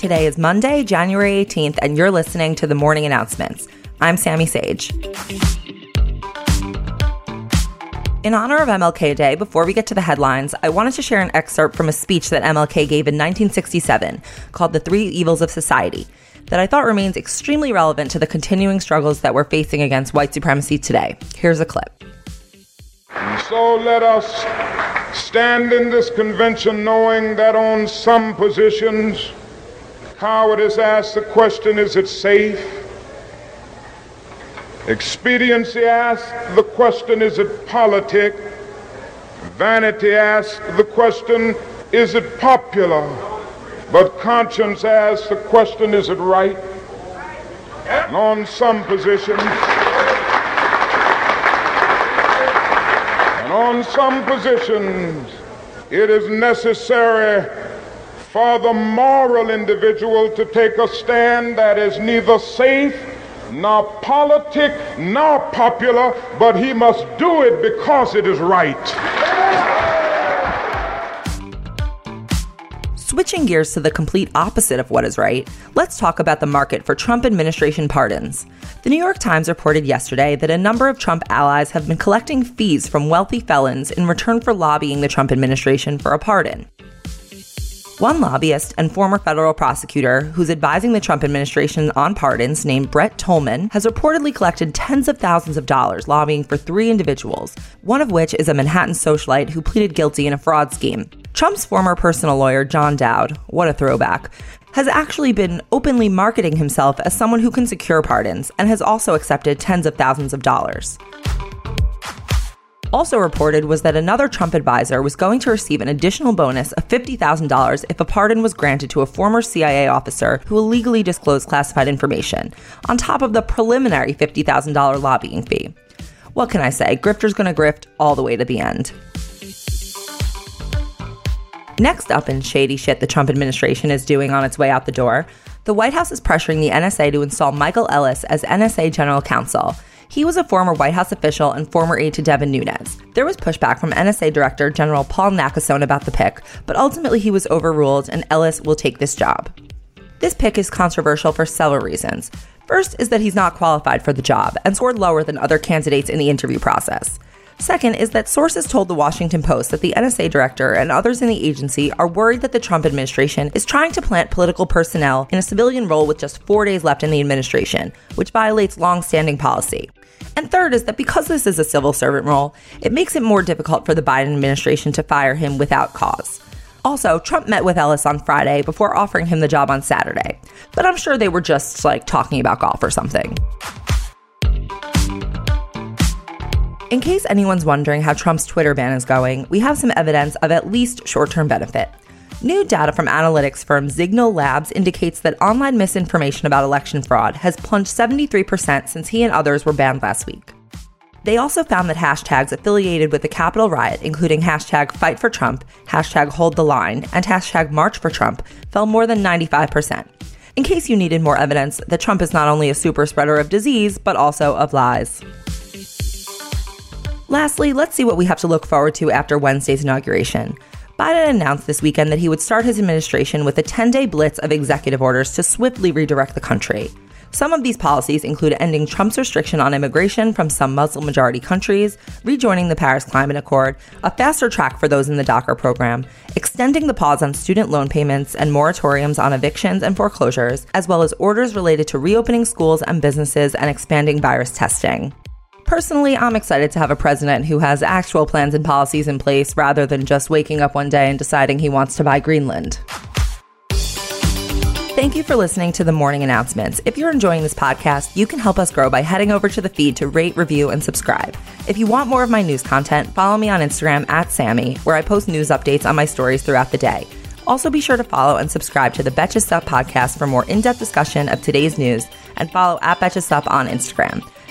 Today is Monday, January 18th, and you're listening to the morning announcements. I'm Sami Sage. In honor of MLK Day, before we get to the headlines, I wanted to share an excerpt from a speech that MLK gave in 1967 called The Three Evils of Society that I thought remains extremely relevant to the continuing struggles that we're facing against white supremacy today. Here's a clip. So let us stand in this convention knowing that on some positions, cowardice asks the question is it safe? Expediency asks the question, is it politic? Vanity asks the question, is it popular? But conscience asks the question, is it right? And on some positions, and on some positions, it is necessary for the moral individual to take a stand that is neither safe nor politic, nor popular, but he must do it because it is right. Switching gears to the complete opposite of what is right, let's talk about the market for Trump administration pardons. The New York Times reported yesterday that a number of Trump allies have been collecting fees from wealthy felons in return for lobbying the Trump administration for a pardon. One lobbyist and former federal prosecutor who's advising the Trump administration on pardons, named Brett Tolman, has reportedly collected tens of thousands of dollars lobbying for three individuals, one of which is a Manhattan socialite who pleaded guilty in a fraud scheme. Trump's former personal lawyer, John Dowd, what a throwback, has actually been openly marketing himself as someone who can secure pardons and has also accepted tens of thousands of dollars. Also reported was that another Trump advisor was going to receive an additional bonus of $50,000 if a pardon was granted to a former CIA officer who illegally disclosed classified information, on top of the preliminary $50,000 lobbying fee. What can I say? Grifter's gonna grift all the way to the end. Next up in shady shit the Trump administration is doing on its way out the door, the White House is pressuring the NSA to install Michael Ellis as NSA general counsel. He was a former White House official and former aide to Devin Nunes. There was pushback from NSA Director General Paul Nakasone about the pick, but ultimately he was overruled and Ellis will take this job. This pick is controversial for several reasons. First is that he's not qualified for the job and scored lower than other candidates in the interview process. Second is that sources told the Washington Post that the NSA director and others in the agency are worried that the Trump administration is trying to plant political personnel in a civilian role with just four days left in the administration, which violates long-standing policy. And third is that because this is a civil servant role, it makes it more difficult for the Biden administration to fire him without cause. Also, Trump met with Ellis on Friday before offering him the job on Saturday. But I'm sure they were just like talking about golf or something. In case anyone's wondering how Trump's Twitter ban is going, we have some evidence of at least short term benefit. New data from analytics firm Zignal Labs indicates that online misinformation about election fraud has plunged 73% since he and others were banned last week. They also found that hashtags affiliated with the Capitol riot, including hashtag Fight for Trump, hashtag Hold the Line, and hashtag March for Trump, fell more than 95%. In case you needed more evidence that Trump is not only a super spreader of disease, but also of lies. Lastly, let's see what we have to look forward to after Wednesday's inauguration. Biden announced this weekend that he would start his administration with a 10 day blitz of executive orders to swiftly redirect the country. Some of these policies include ending Trump's restriction on immigration from some Muslim majority countries, rejoining the Paris Climate Accord, a faster track for those in the DACA program, extending the pause on student loan payments and moratoriums on evictions and foreclosures, as well as orders related to reopening schools and businesses and expanding virus testing. Personally, I'm excited to have a president who has actual plans and policies in place rather than just waking up one day and deciding he wants to buy Greenland. Thank you for listening to the morning announcements. If you're enjoying this podcast, you can help us grow by heading over to the feed to rate, review, and subscribe. If you want more of my news content, follow me on Instagram at Sammy, where I post news updates on my stories throughout the day. Also, be sure to follow and subscribe to the Betches Sup podcast for more in depth discussion of today's news, and follow at Betches Sup on Instagram.